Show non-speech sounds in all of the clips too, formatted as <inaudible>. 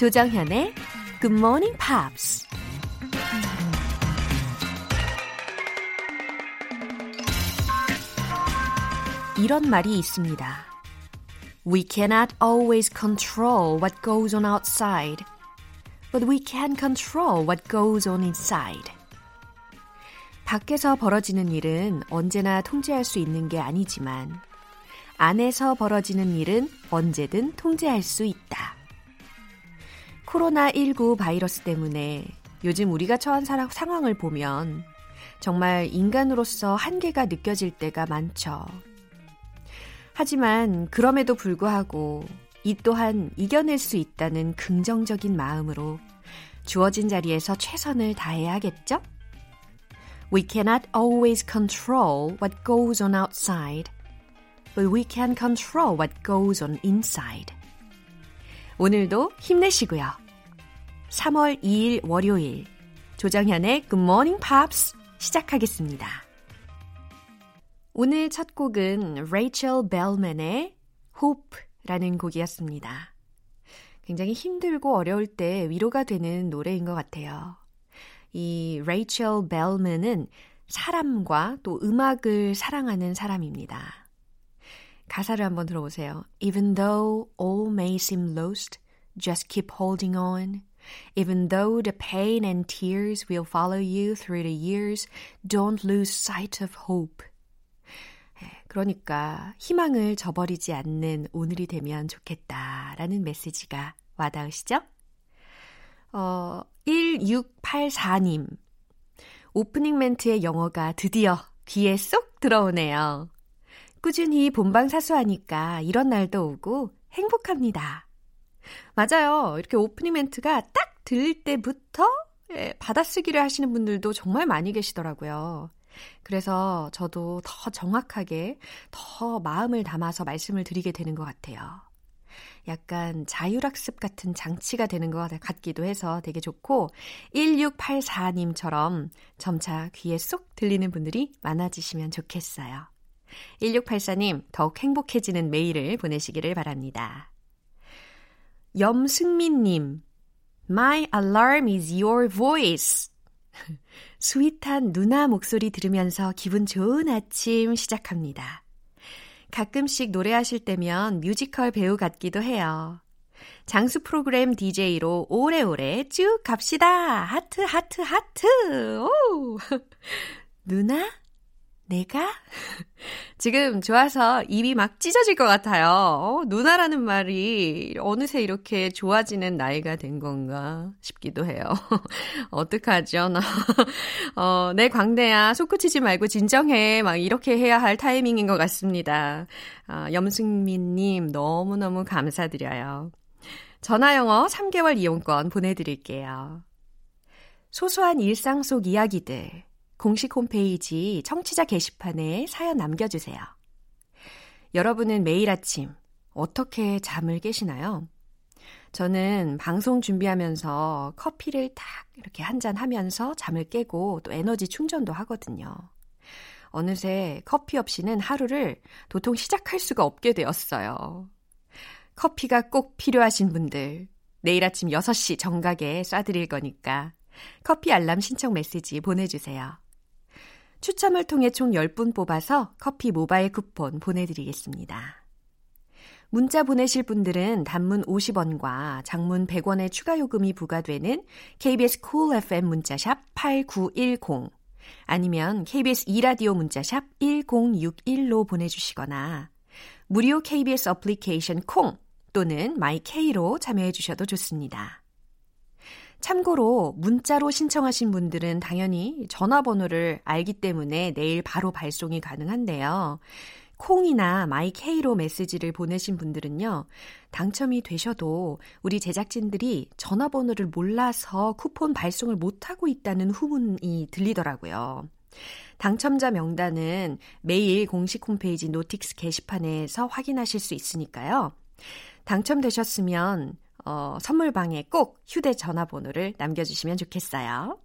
조정현의 Good Morning Pops. 이런 말이 있습니다. We cannot always control what goes on outside, but we can control what goes on inside. 밖에서 벌어지는 일은 언제나 통제할 수 있는 게 아니지만, 안에서 벌어지는 일은 언제든 통제할 수 있다. 코로나19 바이러스 때문에 요즘 우리가 처한 상황을 보면 정말 인간으로서 한계가 느껴질 때가 많죠. 하지만 그럼에도 불구하고 이 또한 이겨낼 수 있다는 긍정적인 마음으로 주어진 자리에서 최선을 다해야겠죠? We cannot always control what goes on outside, but we can control what goes on inside. 오늘도 힘내시고요. 3월 2일 월요일 조정현의 Good Morning Pops 시작하겠습니다. 오늘 첫 곡은 레이첼 벨맨의 Hope라는 곡이었습니다. 굉장히 힘들고 어려울 때 위로가 되는 노래인 것 같아요. 이 레이첼 벨맨은 사람과 또 음악을 사랑하는 사람입니다. 가사를 한번 들어보세요. Even though all may seem lost, just keep holding on. Even though the pain and tears will follow you through the years, don't lose sight of hope. 그러니까 희망을 저버리지 않는 오늘이 되면 좋겠다라는 메시지가 와닿으시죠? 어, 1684님. 오프닝 멘트의 영어가 드디어 귀에 쏙 들어오네요. 꾸준히 본방 사수하니까 이런 날도 오고 행복합니다. 맞아요. 이렇게 오프닝 멘트가 딱 들릴 때부터 예, 받아쓰기를 하시는 분들도 정말 많이 계시더라고요. 그래서 저도 더 정확하게 더 마음을 담아서 말씀을 드리게 되는 것 같아요. 약간 자율학습 같은 장치가 되는 것 같기도 해서 되게 좋고 1684님처럼 점차 귀에 쏙 들리는 분들이 많아지시면 좋겠어요. 1684님 더욱 행복해지는 메일을 보내시기를 바랍니다. 염승민님 My alarm is your voice. <laughs> 스윗한 누나 목소리 들으면서 기분 좋은 아침 시작합니다. 가끔씩 노래하실 때면 뮤지컬 배우 같기도 해요. 장수 프로그램 DJ로 오래오래 쭉 갑시다. 하트, 하트, 하트. 오! <laughs> 누나? 내가? 지금 좋아서 입이 막 찢어질 것 같아요. 어, 누나라는 말이 어느새 이렇게 좋아지는 나이가 된 건가 싶기도 해요. <laughs> 어떡하죠? 나, 어, 내 광대야, 솟구치지 말고 진정해. 막 이렇게 해야 할 타이밍인 것 같습니다. 아, 염승민님, 너무너무 감사드려요. 전화영어 3개월 이용권 보내드릴게요. 소소한 일상 속 이야기들. 공식 홈페이지 청취자 게시판에 사연 남겨주세요. 여러분은 매일 아침 어떻게 잠을 깨시나요? 저는 방송 준비하면서 커피를 딱 이렇게 한 잔 하면서 잠을 깨고 또 에너지 충전도 하거든요. 어느새 커피 없이는 하루를 도통 시작할 수가 없게 되었어요. 커피가 꼭 필요하신 분들, 내일 아침 6시 정각에 쏴드릴 거니까 커피 알람 신청 메시지 보내주세요. 추첨을 통해 총 10분 뽑아서 커피 모바일 쿠폰 보내드리겠습니다. 문자 보내실 분들은 단문 50원과 장문 100원의 추가 요금이 부과되는 KBS 콜 cool FM 문자샵 8910 아니면 KBS 2라디오 문자 샵 1061로 보내주시거나 무료 KBS 어플리케이션 콩 또는 마이케이로 참여해 주셔도 좋습니다. 참고로 문자로 신청하신 분들은 당연히 전화번호를 알기 때문에 내일 바로 발송이 가능한데요. 콩이나 마이케이로 메시지를 보내신 분들은요, 당첨이 되셔도 우리 제작진들이 전화번호를 몰라서 쿠폰 발송을 못하고 있다는 후문이 들리더라고요. 당첨자 명단은 매일 공식 홈페이지 notice 게시판에서 확인하실 수 있으니까요. 당첨되셨으면 어, 선물방에 꼭 휴대전화번호를 남겨주시면 좋겠어요.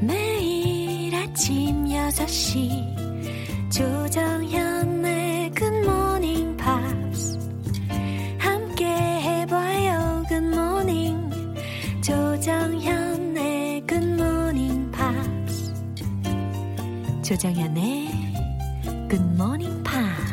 매일 아침 6시 조정현의 굿모닝 팝스 함께 해봐요 굿모닝 조정현의 굿모닝 팝스 조정현의 Good Morning Pops.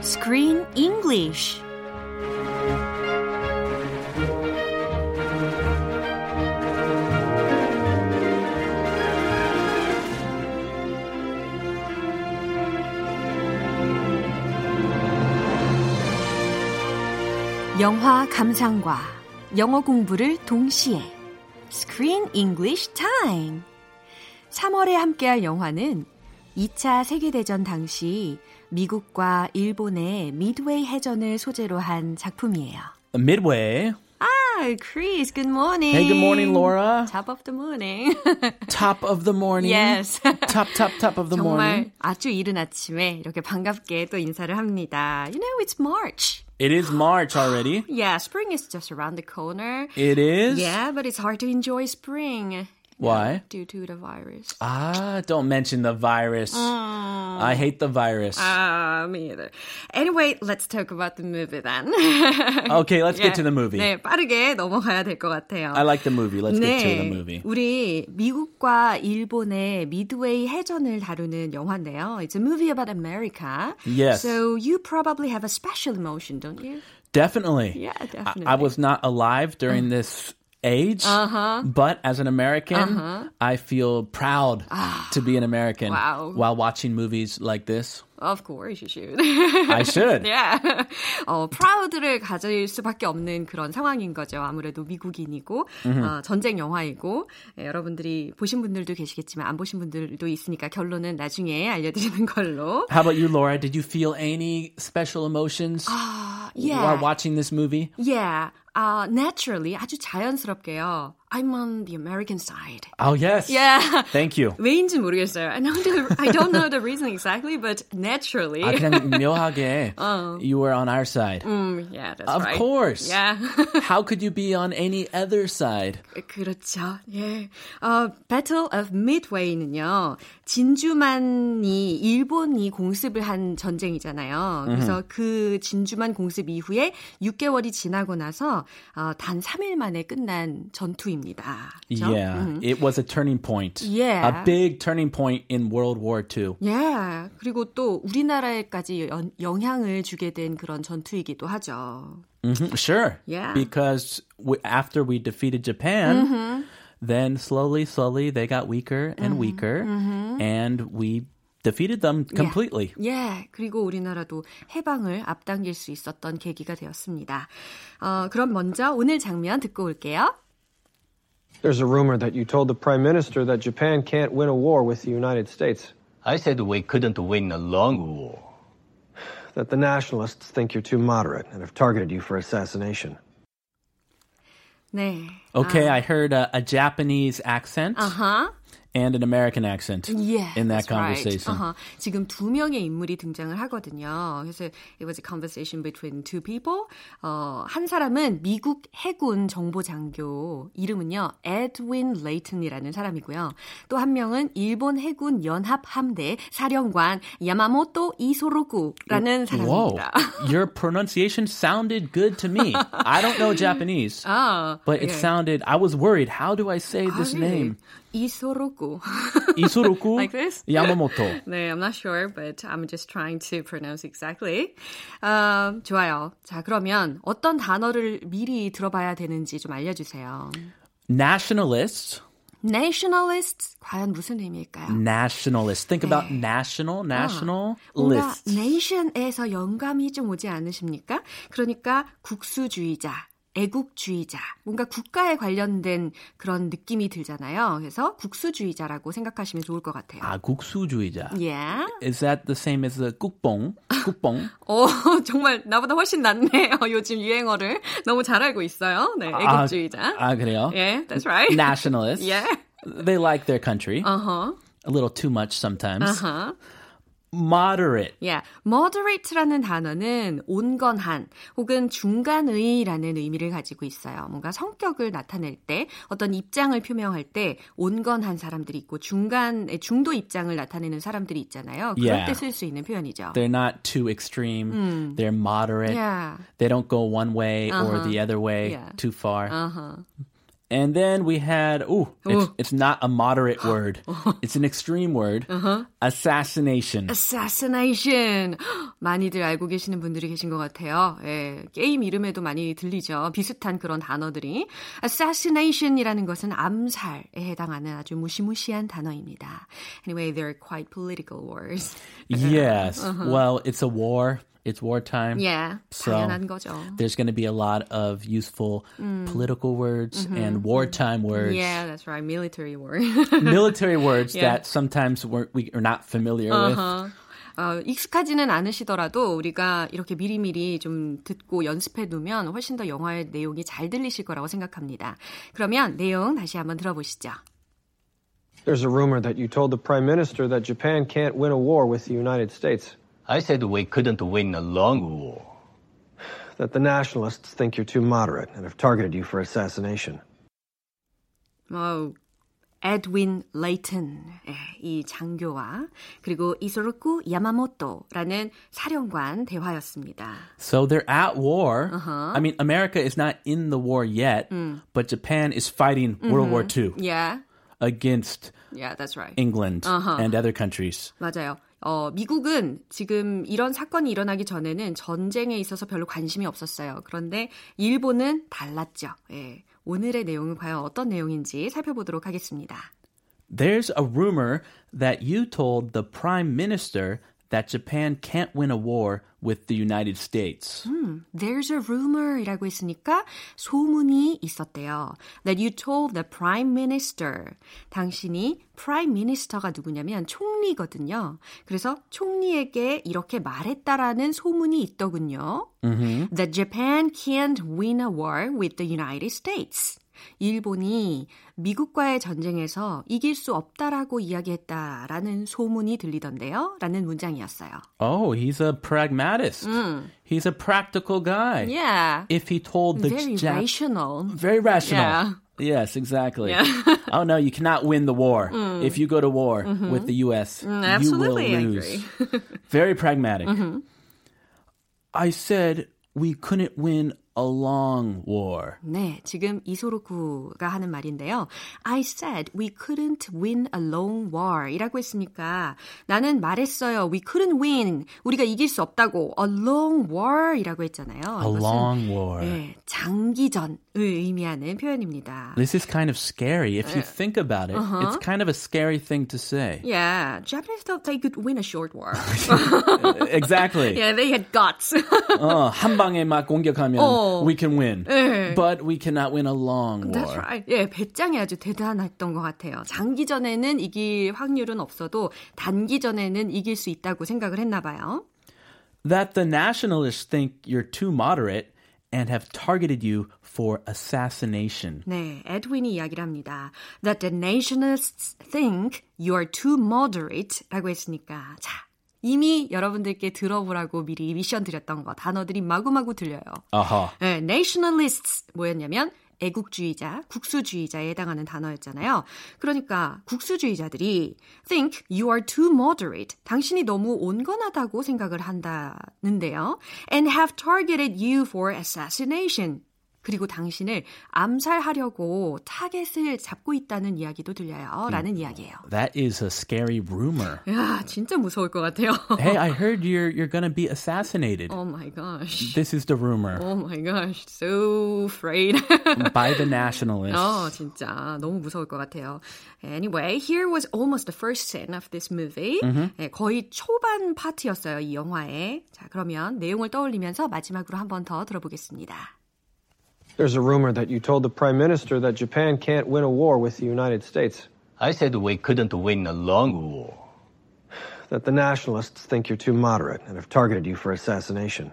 Screen English. 영화 감상과 영어 공부를 동시에 Screen English Time. 3월에 함께할 영화는 2차 세계대전 당시 미국과 일본의 미드웨이 해전을 소재로 한 작품이에요. Midway. Hi, Chris. Good morning. Hey, good morning, Laura. Top of the morning. Top of the morning. yes. Top, top, top of the 정말 morning. 아주 이른 아침에 이렇게 반갑게 또 인사를 합니다. You know, it's March. It is March already. <gasps> Yeah, spring is just around the corner. It is. Yeah, but it's hard to enjoy spring. Why? Due to the virus. Ah, don't mention the virus. I hate the virus. Ah, me either. Anyway, let's talk about the movie then. <laughs> okay, let's Yeah. get to the movie. 네, 빠르게 넘어가야 될 것 같아요. I like the movie. Let's get to 네, the movie. 우리 미국과 일본의 미드웨이 해전을 다루는 영화인데요. It's a movie about America. Yes. So you probably have a special emotion, don't you? Definitely. Yeah, I, definitely. I was not alive during this age, Uh-huh. but as an American, I feel proud to be an American Wow. while watching movies like this. Of course you should. I should. <laughs> yeah. 어, 프라우드를 가질 수밖에 없는 그런 상황인 거죠. 아무래도 미국인이고 어, 전쟁 영화이고 예, 여러분들이 보신 분들도 계시겠지만 안 보신 분들도 있으니까 결론은 나중에 알려드리는 걸로. How about you, Laura? Did you feel any special emotions yeah. while watching this movie? Yeah. Uh, naturally 아주 자연스럽게요. I'm on the American side. Oh, yes. Yeah. Thank you. 왜인지 모르겠어요. I, know the, I don't know the reason exactly, but naturally. 아, 그냥 묘하게 you were on our side. 음, yeah, that's Of right. course. Yeah. How could you be on any other side? 그렇죠. 예. 어, Battle of Midway는요. 진주만이 일본이 공습을 한 전쟁이잖아요. 그래서 그 진주만 공습 이후에 6개월이 지나고 나서 어, 단 3일 만에 끝난 전투입니다. 그죠? Yeah, it was a turning point. Yeah. A big turning point in World War II. 예. 그리고 또 우리나라에까지 연- 영향을 주게 된 그런 전투이기도 하죠. Mhm, Sure. Yeah. Because we, after we defeated Japan, then slowly, slowly they got weaker and weaker, and we defeated them completely. 예, 그리고 우리나라도 해방을 앞당길 수 있었던 계기가 되었습니다. 어, 그럼 먼저 오늘 장면 듣고 올게요. There's a rumor that you told the Prime Minister that Japan can't win a war with the United States. I said we couldn't win a long war. That the nationalists think you're too moderate and have targeted you for assassination. 네. Okay, I heard a, a Japanese accent. Uh huh. And an American accent Yeah, in that that's right. conversation. 아하. 지금 두 명의 인물이 등장을 하거든요. 그래서 it was a conversation between two people. 어, 한 사람은 미국 해군 정보 장교 이름은요 에드윈 레이튼이라는 사람이고요. 또 한 명은 일본 해군 연합 함대 사령관 야마모토 이소로구라는 Whoa, 사람입니다. your pronunciation sounded good to me. I don't know Japanese, 아, but it 예. sounded. I was worried. How do I say 아, this really? name? 이소로구. Isoroku Like this? Yamamoto. 네, I'm not sure, but I'm just trying to pronounce exactly. 어, 좋아요. 자, 그러면 어떤 단어를 미리 들어봐야 되는지 좀 알려주세요. Nationalists. Nationalist 과연 무슨 의미일까요? Nationalists. Think about national, national 뭔가 list. nation에서 영감이 좀 오지 않으십니까? 그러니까 국수주의자, 애국주의자, 뭔가 국가에 관련된 그런 느낌이 들잖아요. 그래서 국수주의자라고 생각하시면 좋을 것 같아요. 아, 국수주의자. Yeah. Is that the same as the 국뽕? 국뽕? 어, 정말 나보다 훨씬 낫네요. 요즘 유행어를 너무 잘 알고 있어요. 네, 애국주의자. 아, 아 그래요? Yeah, that's right. Nationalists. Yeah. They like their country. Uh-huh. A little too much sometimes. Uh-huh. Moderate. Yeah, moderate라는 단어는 온건한 혹은 중간의라는 의미를 가지고 있어요. 뭔가 성격을 나타낼 때 어떤 입장을 표명할 때 온건한 사람들이 있고 중간의 중도 입장을 나타내는 사람들이 있잖아요. 그럴 Yeah. 때쓸 수 있는 표현이죠. They're not too extreme. They're moderate. Yeah. They don't go one way or Uh-huh. the other way Yeah. too far. Uh-huh. And then we had, ooh, it's, it's not a moderate <gasps> word. It's an extreme word. Uh-huh. Assassination. assassination. <gasps> 많이들 알고 계시는 분들이 계신 것 같아요. 예, 게임 이름에도 많이 들리죠. 비슷한 그런 단어들이. assassination이라는 것은 암살에 해당하는 아주 무시무시한 단어입니다. Anyway, they're quite political words. Yes. <laughs> Well, it's a war. It's wartime. Yeah, So, 당연한 거죠. There's going to be a lot of useful political words and wartime words. Yeah, that's right. Military word. <laughs> Military words Yeah. that sometimes we're, we are not familiar with. 어, 익숙하지는 않으시더라도 우리가 이렇게 미리미리 좀 듣고 연습해 두면 훨씬 더 영화의 내용이 잘 들리실 거라고 생각합니다. 그러면 내용 다시 한번 들어보시죠. There's a rumor that you told the Prime Minister that Japan can't win a war with the United States, I said we couldn't win a long war. that the nationalists think you're too moderate and have targeted you for assassination. 어, 에드윈 레이튼 예, 이 장교와 그리고 이소르쿠 야마모토라는 사령관 대화였습니다. So they're at war. I mean, America is not in the war yet, but Japan is fighting World War II Yeah, against yeah, that's right. England and other countries. 맞아요. 어, 미국은 지금 이런 사건이 일어나기 전에는 전쟁에 있어서 별로 관심이 없었어요. 그런데 일본은 달랐죠. 예. 오늘의 내용은 과연 어떤 내용인지 살펴보도록 하겠습니다. There's a rumor that you told the prime minister that Japan can't win a war with the United States. There's a rumor이라고 했으니까 소문이 있었대요. That you told the prime minister. 당신이 prime minister가 누구냐면 총리거든요. 그래서 총리에게 이렇게 말했다라는 소문이 있더군요. That Japan can't win a war with the United States. 일본이 미국과의 전쟁에서 이길 수 없다라고 이야기했다라는 소문이 들리던데요. 라는 문장이었어요. Oh, he's a pragmatist. He's a practical guy. Yeah. If he told the Very Jap- rational. very rational. Yeah. Yes, exactly. <laughs> oh no, you cannot win the war. If you go to war with the US, you will Mm. Mm-hmm. absolutely, I lose. <laughs> very pragmatic. I said we couldn't win a long war. 네, 지금 이소로쿠가 하는 말인데요. I said we couldn't win a long war 이라고 했으니까 나는 말했어요. We couldn't win. 우리가 이길 수 없다고. A long war 이라고 했잖아요. A long war. 네, 장기전을 의미하는 표현입니다. This is kind of scary. If you think about it, it's kind of a scary thing to say. Yeah, Japanese thought they could win a short war. exactly. yeah, they had guts. 어, 한 방에 막 공격하면 어. we can win. But we cannot win a long war. That's right. 예, 배짱이 아주 대단했던 것 같아요. 장기전에는 이길 확률은 없어도 단기전에는 이길 수 있다고 생각을 했나 봐요. That the nationalists think you're too moderate and have targeted you for assassination. 네, 에드윈이 이야기를 합니다. That the nationalists think you are too moderate 라고 했으니까 자, 이미 여러분들께 들어보라고 미리 미션 드렸던 거 단어들이 마구마구 들려요. 아하. 네, nationalists 뭐였냐면 애국주의자, 국수주의자에 해당하는 단어였잖아요. 그러니까 국수주의자들이 think you are too moderate. 당신이 너무 온건하다고 생각을 한다는데요. And have targeted you for assassination. 그리고 당신을 암살하려고 타겟을 잡고 있다는 이야기도 들려요. 라는 이야기예요. That is a scary rumor. 야, 진짜 무서울 것 같아요. hey, I heard you're you're going to be assassinated. oh my gosh. This is the rumor Oh my gosh. So afraid. by the nationalists. 어, 진짜 너무 무서울 것 같아요. Anyway, here was almost the first scene of this movie. 네, 거의 초반 파트였어요, 이 영화에. 자, 그러면 내용을 떠올리면서 마지막으로 한 번 더 들어보겠습니다. There's a rumor that you told the Prime Minister that Japan can't win a war with the United States, I said we couldn't win a long war. that the nationalists think you're too moderate and have targeted you for assassination.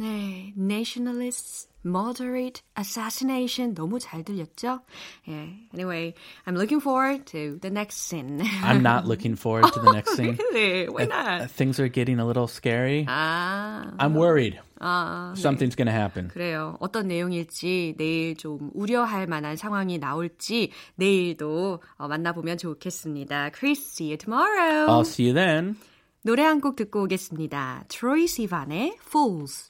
네, nationalists, moderate, assassination 너무 잘 들렸죠? Yeah. Anyway, I'm looking forward to the next scene. I'm not looking forward to the next scene. really? Why Uh, not? things are getting a little scary. 아, I'm worried. 아, 네. Something's going to happen. 그래요. 어떤 내용일지 내일 좀 우려할 만한 상황이 나올지 내일도 어, 만나보면 좋겠습니다. Chris, see you tomorrow. I'll see you then. 노래 한 곡 듣고 오겠습니다. 트로이 시반의 Fools.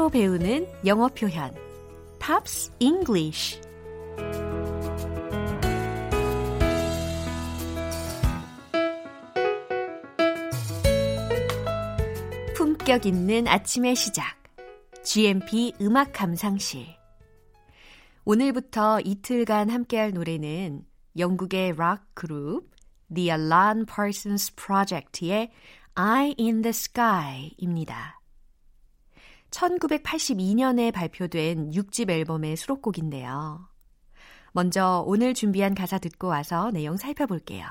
팝으로 배우는 영어 표현. Pops English. 품격 있는 아침의 시작. GMP 음악 감상실. 오늘부터 이틀간 함께할 노래는 영국의 락 그룹 The Alan Parsons Project의 Eye in the Sky입니다. 1982년에 발표된 6집 앨범의 수록곡인데요. 먼저 오늘 준비한 가사 듣고 와서 내용 살펴볼게요.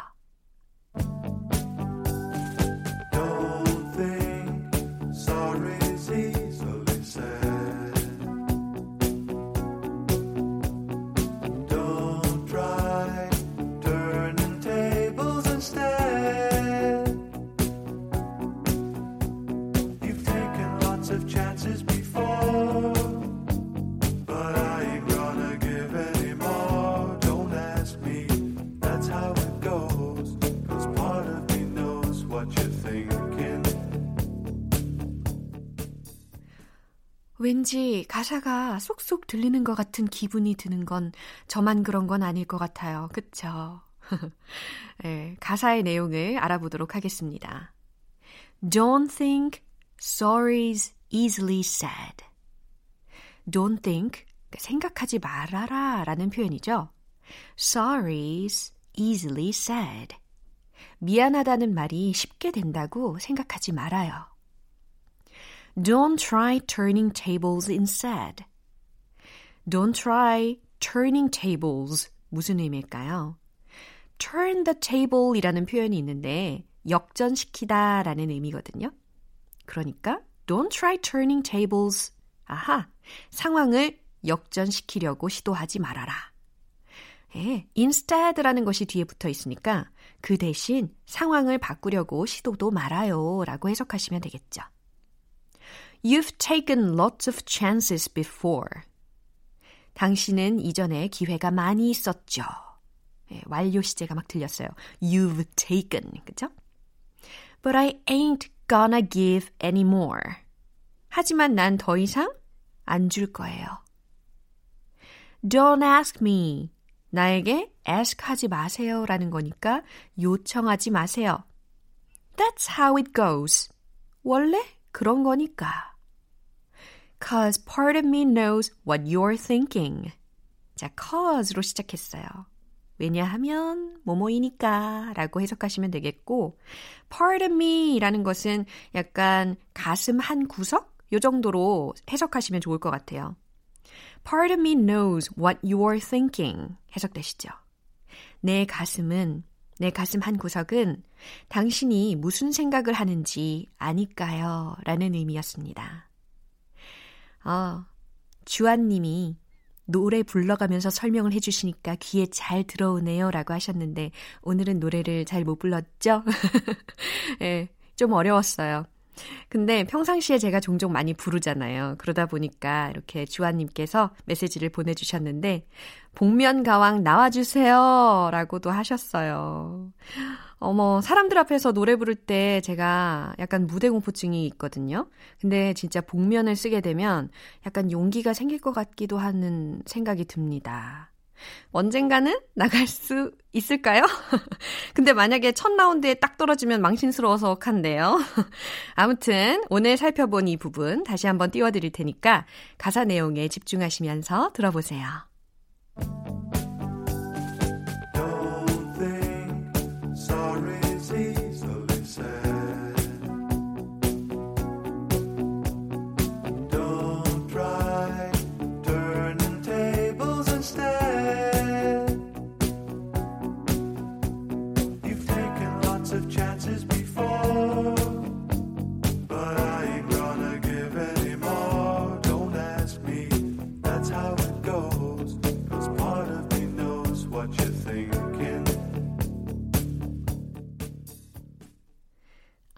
왠지 가사가 쏙쏙 들리는 것 같은 기분이 드는 건 저만 그런 건 아닐 것 같아요. 그쵸? 네, <laughs> 가사의 내용을 알아보도록 하겠습니다. Don't think sorry's easily said. Don't think, 생각하지 말아라 라는 표현이죠. Sorry's easily said. 미안하다는 말이 쉽게 된다고 생각하지 말아요. Don't try turning tables instead. Don't try turning tables. 무슨 의미일까요? turn the table 이라는 표현이 있는데 역전시키다 라는 의미거든요. 그러니까 don't try turning tables. 아하, 상황을 역전시키려고 시도하지 말아라. 예, instead라는 것이 뒤에 붙어 있으니까 그 대신 상황을 바꾸려고 시도도 말아요 라고 해석하시면 되겠죠. You've taken lots of chances before. 당신은 이전에 기회가 많이 있었죠. 예, 완료 시제가 막 들렸어요. You've taken. 그죠? But I ain't gonna give any more. 하지만 난 더 이상 안 줄 거예요. Don't ask me. 나에게 ask 하지 마세요 라는 거니까 요청하지 마세요. That's how it goes. 원래 그런 거니까. Cause part of me knows what you're thinking. 자, cause로 시작했어요. 왜냐하면 뭐뭐이니까 라고 해석하시면 되겠고 part of me라는 것은 약간 가슴 한 구석? 요 정도로 해석하시면 좋을 것 같아요. Part of me knows what you're thinking 해석되시죠? 내 가슴은 내 가슴 한 구석은 당신이 무슨 생각을 하는지 아니까요 라는 의미였습니다. 어, 주한님이 노래 불러가면서 설명을 해주시니까 귀에 잘 들어오네요 라고 하셨는데 오늘은 노래를 잘 못 불렀죠? <laughs> 예, 좀 어려웠어요. 근데 평상시에 제가 종종 많이 부르잖아요. 그러다 보니까 이렇게 주한님께서 메시지를 보내주셨는데 복면가왕 나와주세요 라고도 하셨어요. 어머, 사람들 앞에서 노래 부를 때 제가 약간 무대 공포증이 있거든요. 근데 진짜 복면을 쓰게 되면 약간 용기가 생길 것 같기도 하는 생각이 듭니다. 언젠가는 나갈 수 있을까요? <laughs> 근데 만약에 첫 라운드에 딱 떨어지면 망신스러워서 한데요. <laughs> 아무튼 오늘 살펴본 이 부분 다시 한번 띄워드릴 테니까 가사 내용에 집중하시면서 들어보세요.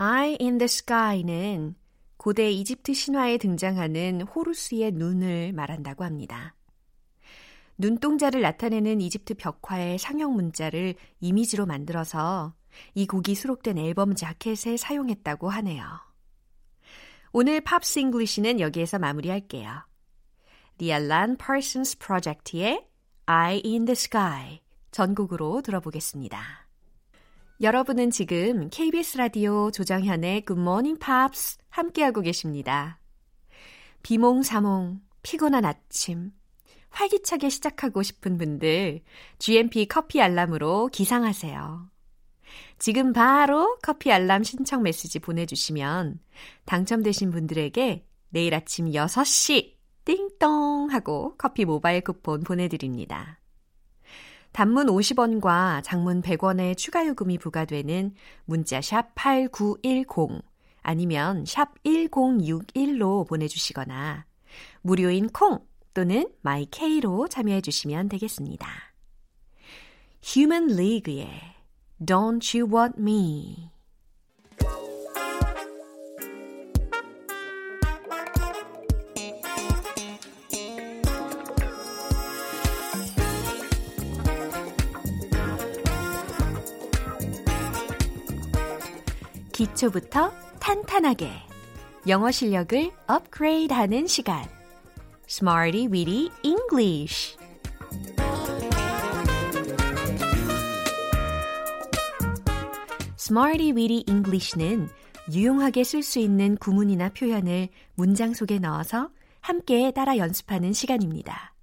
Eye in the Sky는 고대 이집트 신화에 등장하는 호루스의 눈을 말한다고 합니다. 눈동자를 나타내는 이집트 벽화의 상형 문자를 이미지로 만들어서 이 곡이 수록된 앨범 자켓에 사용했다고 하네요. 오늘 Pops English는 여기에서 마무리할게요. The Alan Parsons Project의 Eye in the Sky 전곡으로 들어보겠습니다. 여러분은 지금 KBS 라디오 Good Morning Pops 함께하고 계십니다. 비몽사몽, 피곤한 아침, 활기차게 시작하고 싶은 분들 GMP 커피 알람으로 기상하세요. 지금 바로 커피 알람 신청 메시지 보내주시면 당첨되신 분들에게 내일 아침 6시 띵동 하고 커피 모바일 쿠폰 보내드립니다. 단문 50원과 장문 100원의 추가 요금이 부과되는 문자 샵 8910 아니면 샵 1061로 보내주시거나 무료인 콩 또는 마이케이로 참여해 주시면 되겠습니다. Human League의 Don't You Want Me 기초부터 탄탄하게 영어 실력을 업그레이드하는 시간. Smarty Weedy English. Smarty Weedy English는 유용하게 쓸 수 있는 구문이나 표현을 문장 속에 넣어서 함께 따라 연습하는 시간입니다.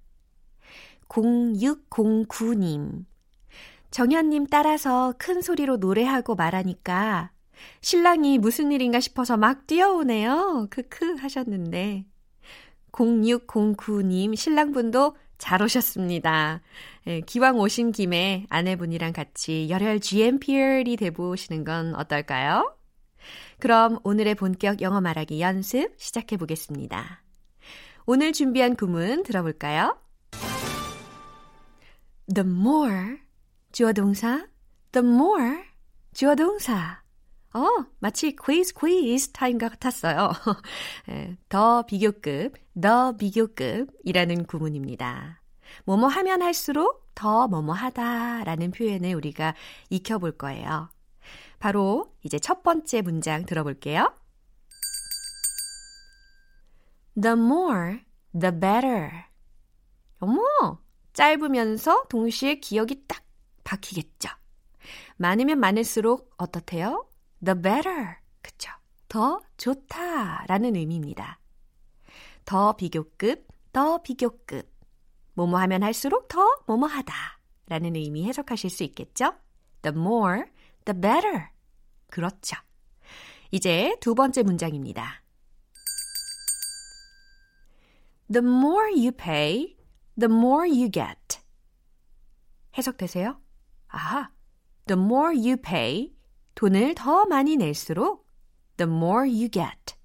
0609님. 정현님 따라서 큰 소리로 노래하고 말하니까 신랑이 무슨 일인가 싶어서 막 뛰어오네요. 크크 하셨는데 0609님 신랑분도 잘 오셨습니다. 예, 기왕 오신 김에 아내분이랑 같이 열혈 GMPR이 돼보시는 건 어떨까요? 그럼 오늘의 본격 영어 말하기 연습 시작해 보겠습니다. 오늘 준비한 구문 들어볼까요? The more 주어 동사 the more 주어 동사 어, 마치 quiz quiz 타임 같았어요. <laughs> 예, 더 비교급, 더 비교급이라는 구문입니다. 뭐뭐 하면 할수록 더 뭐뭐 하다라는 표현을 우리가 익혀볼 거예요. 바로 이제 첫 번째 문장 들어볼게요. The more, the better. 어머, 짧으면서 동시에 기억이 딱 박히겠죠. 많으면 많을수록 어떻대요? The better. 그쵸? 더 좋다 라는 의미입니다. 더 비교급, 더 비교급. 뭐뭐 하면 할수록 더 뭐뭐 하다 라는 의미 해석하실 수 있겠죠? The more, the better. 그렇죠. 이제 두 번째 문장입니다. The more you pay, the more you get. 해석되세요? 아하. The more you pay, 돈을 더 많이 낼수록 the more you get.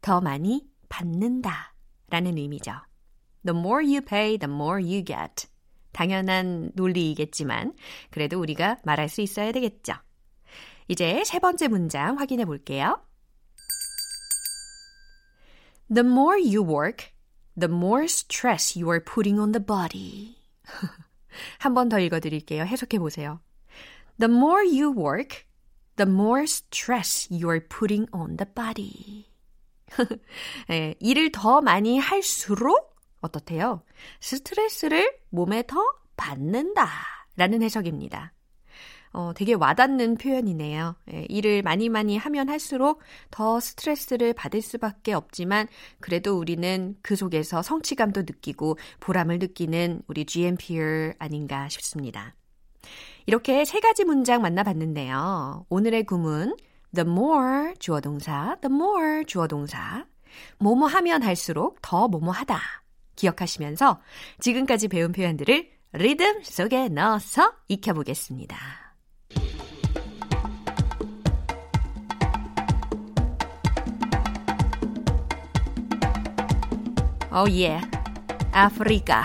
더 많이 받는다 라는 의미죠. The more you pay, the more you get. 당연한 논리이겠지만 그래도 우리가 말할 수 있어야 되겠죠. 이제 세 번째 문장 확인해 볼게요. The more you work, the more stress you are putting on the body. 한 번 더 읽어 드릴게요. 해석해 보세요. The more you work, the more stress you are putting on the body. 네, <laughs> 일을 더 많이 할수록 어떻대요? 스트레스를 몸에 더 받는다 라는 해석입니다. 어, 되게 와닿는 표현이네요. 예, 일을 많이 많이 하면 할수록 더 스트레스를 받을 수밖에 없지만 그래도 우리는 그 속에서 성취감도 느끼고 보람을 느끼는 우리 GMPR 아닌가 싶습니다. 이렇게 세 가지 문장 만나봤는데요. 오늘의 구문 the more 주어 동사, the more 주어 동사. 뭐뭐 하면 할수록 더 뭐뭐 하다. 기억하시면서 지금까지 배운 표현들을 리듬 속에 넣어서 익혀보겠습니다. Oh yeah, Africa.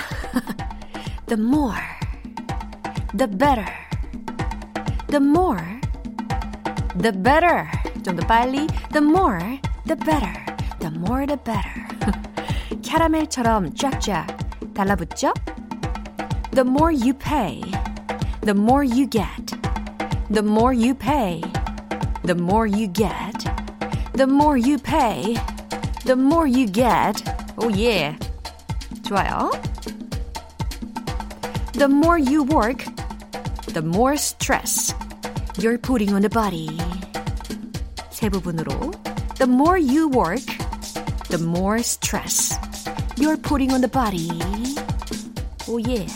<laughs> the more, the better. The more, the better. 좀 더 빨리. The more, the better. The more, the better. <laughs> 캐러멜처럼 쫙쫙 달라붙죠? The more you pay, the more you get. The more you pay, the more you get. The more you pay, the more you get. Oh yeah. 좋아요. The more you work, the more stress you're putting on the body. 세 부분으로. The more you work, the more stress you're putting on the body. Oh yeah.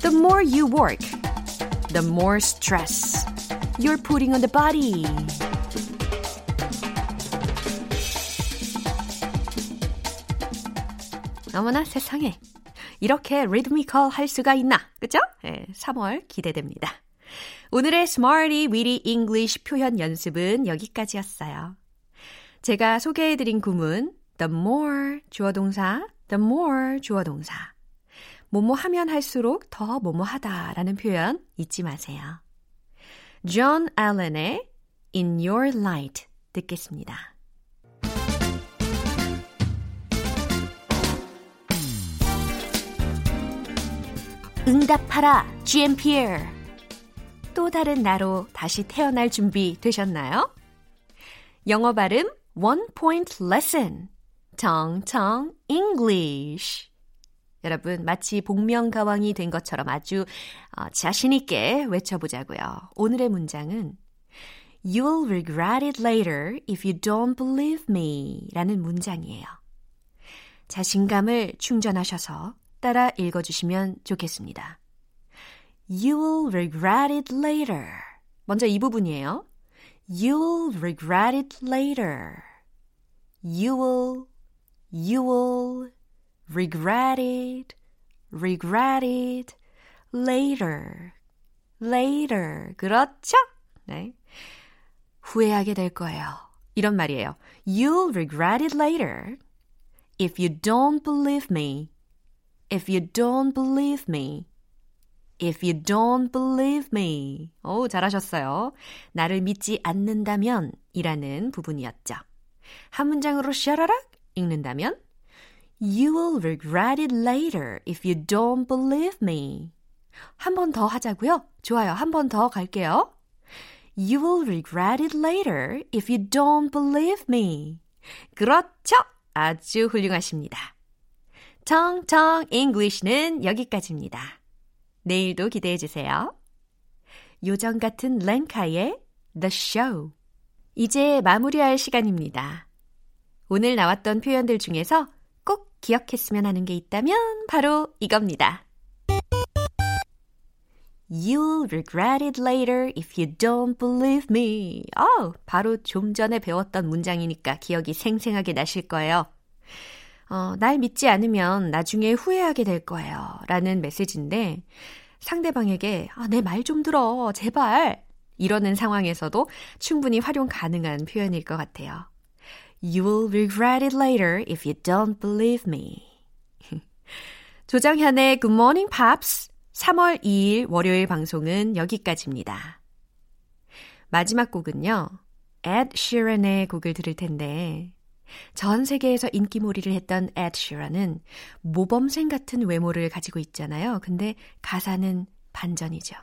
The more you work, the more stress you're putting on the body. 어머나 세상에. 이렇게 리드미컬 할 수가 있나? 그죠? 네, 3월 기대됩니다. 오늘의 Smarty Weedy English 표현 연습은 여기까지였어요. 제가 소개해드린 구문 the more 주어 동사, the more 주어 동사. 뭐뭐 하면 할수록 더 뭐뭐 하다라는 표현 잊지 마세요. 존 알렌의 In Your Light 듣겠습니다. 응답하라 GMPR 또 다른 나로 다시 태어날 준비 되셨나요? 영어 발음 One Point Lesson 정청 English 여러분 마치 복면가왕이 된 것처럼 아주 어, 자신 있게 외쳐보자고요. 오늘의 문장은 You'll regret it later if you don't believe me 라는 문장이에요. 자신감을 충전하셔서 따라 읽어주시면 좋겠습니다. You will regret it later. 먼저 이 부분이에요. You will regret it later. You will, you will regret it, regret it later. later. 그렇죠? 네. 후회하게 될 거예요. 이런 말이에요. You'll regret it later if you don't believe me. If you don't believe me. If you don't believe me. 오, 잘하셨어요. 나를 믿지 않는다면 이라는 부분이었죠. 한 문장으로 샤라락 읽는다면 You will regret it later if you don't believe me. 한 번 더 하자고요. 좋아요. 한 번 더 갈게요. You will regret it later if you don't believe me. 그렇죠. 아주 훌륭하십니다. 청청 English는 여기까지입니다. 내일도 기대해 주세요. 요정 같은 랭카의 The Show. 이제 마무리할 시간입니다. 오늘 나왔던 표현들 중에서 꼭 기억했으면 하는 게 있다면 바로 이겁니다. You'll regret it later if you don't believe me. 어, 바로 좀 전에 배웠던 문장이니까 기억이 생생하게 나실 거예요. 어, 날 믿지 않으면 나중에 후회하게 될 거예요. 라는 메시지인데 상대방에게 아, 내 말 좀 들어. 제발. 이러는 상황에서도 충분히 활용 가능한 표현일 것 같아요. You will regret it later if you don't believe me. <laughs> 조정현의 Good Morning Pops 3월 2일 월요일 방송은 여기까지입니다. 마지막 곡은요. Ed Sheeran의 곡을 들을 텐데 전 세계에서 인기몰이를 했던 Ed Sheeran은 모범생 같은 외모를 가지고 있잖아요. 근데 가사는 반전이죠.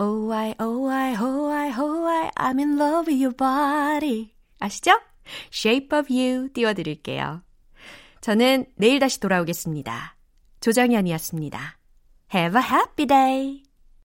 Oh I, oh I, oh I, oh I, I'm in love with your body. 아시죠? Shape of You 띄워드릴게요. 저는 내일 다시 돌아오겠습니다. 조정현이었습니다. Have a happy day.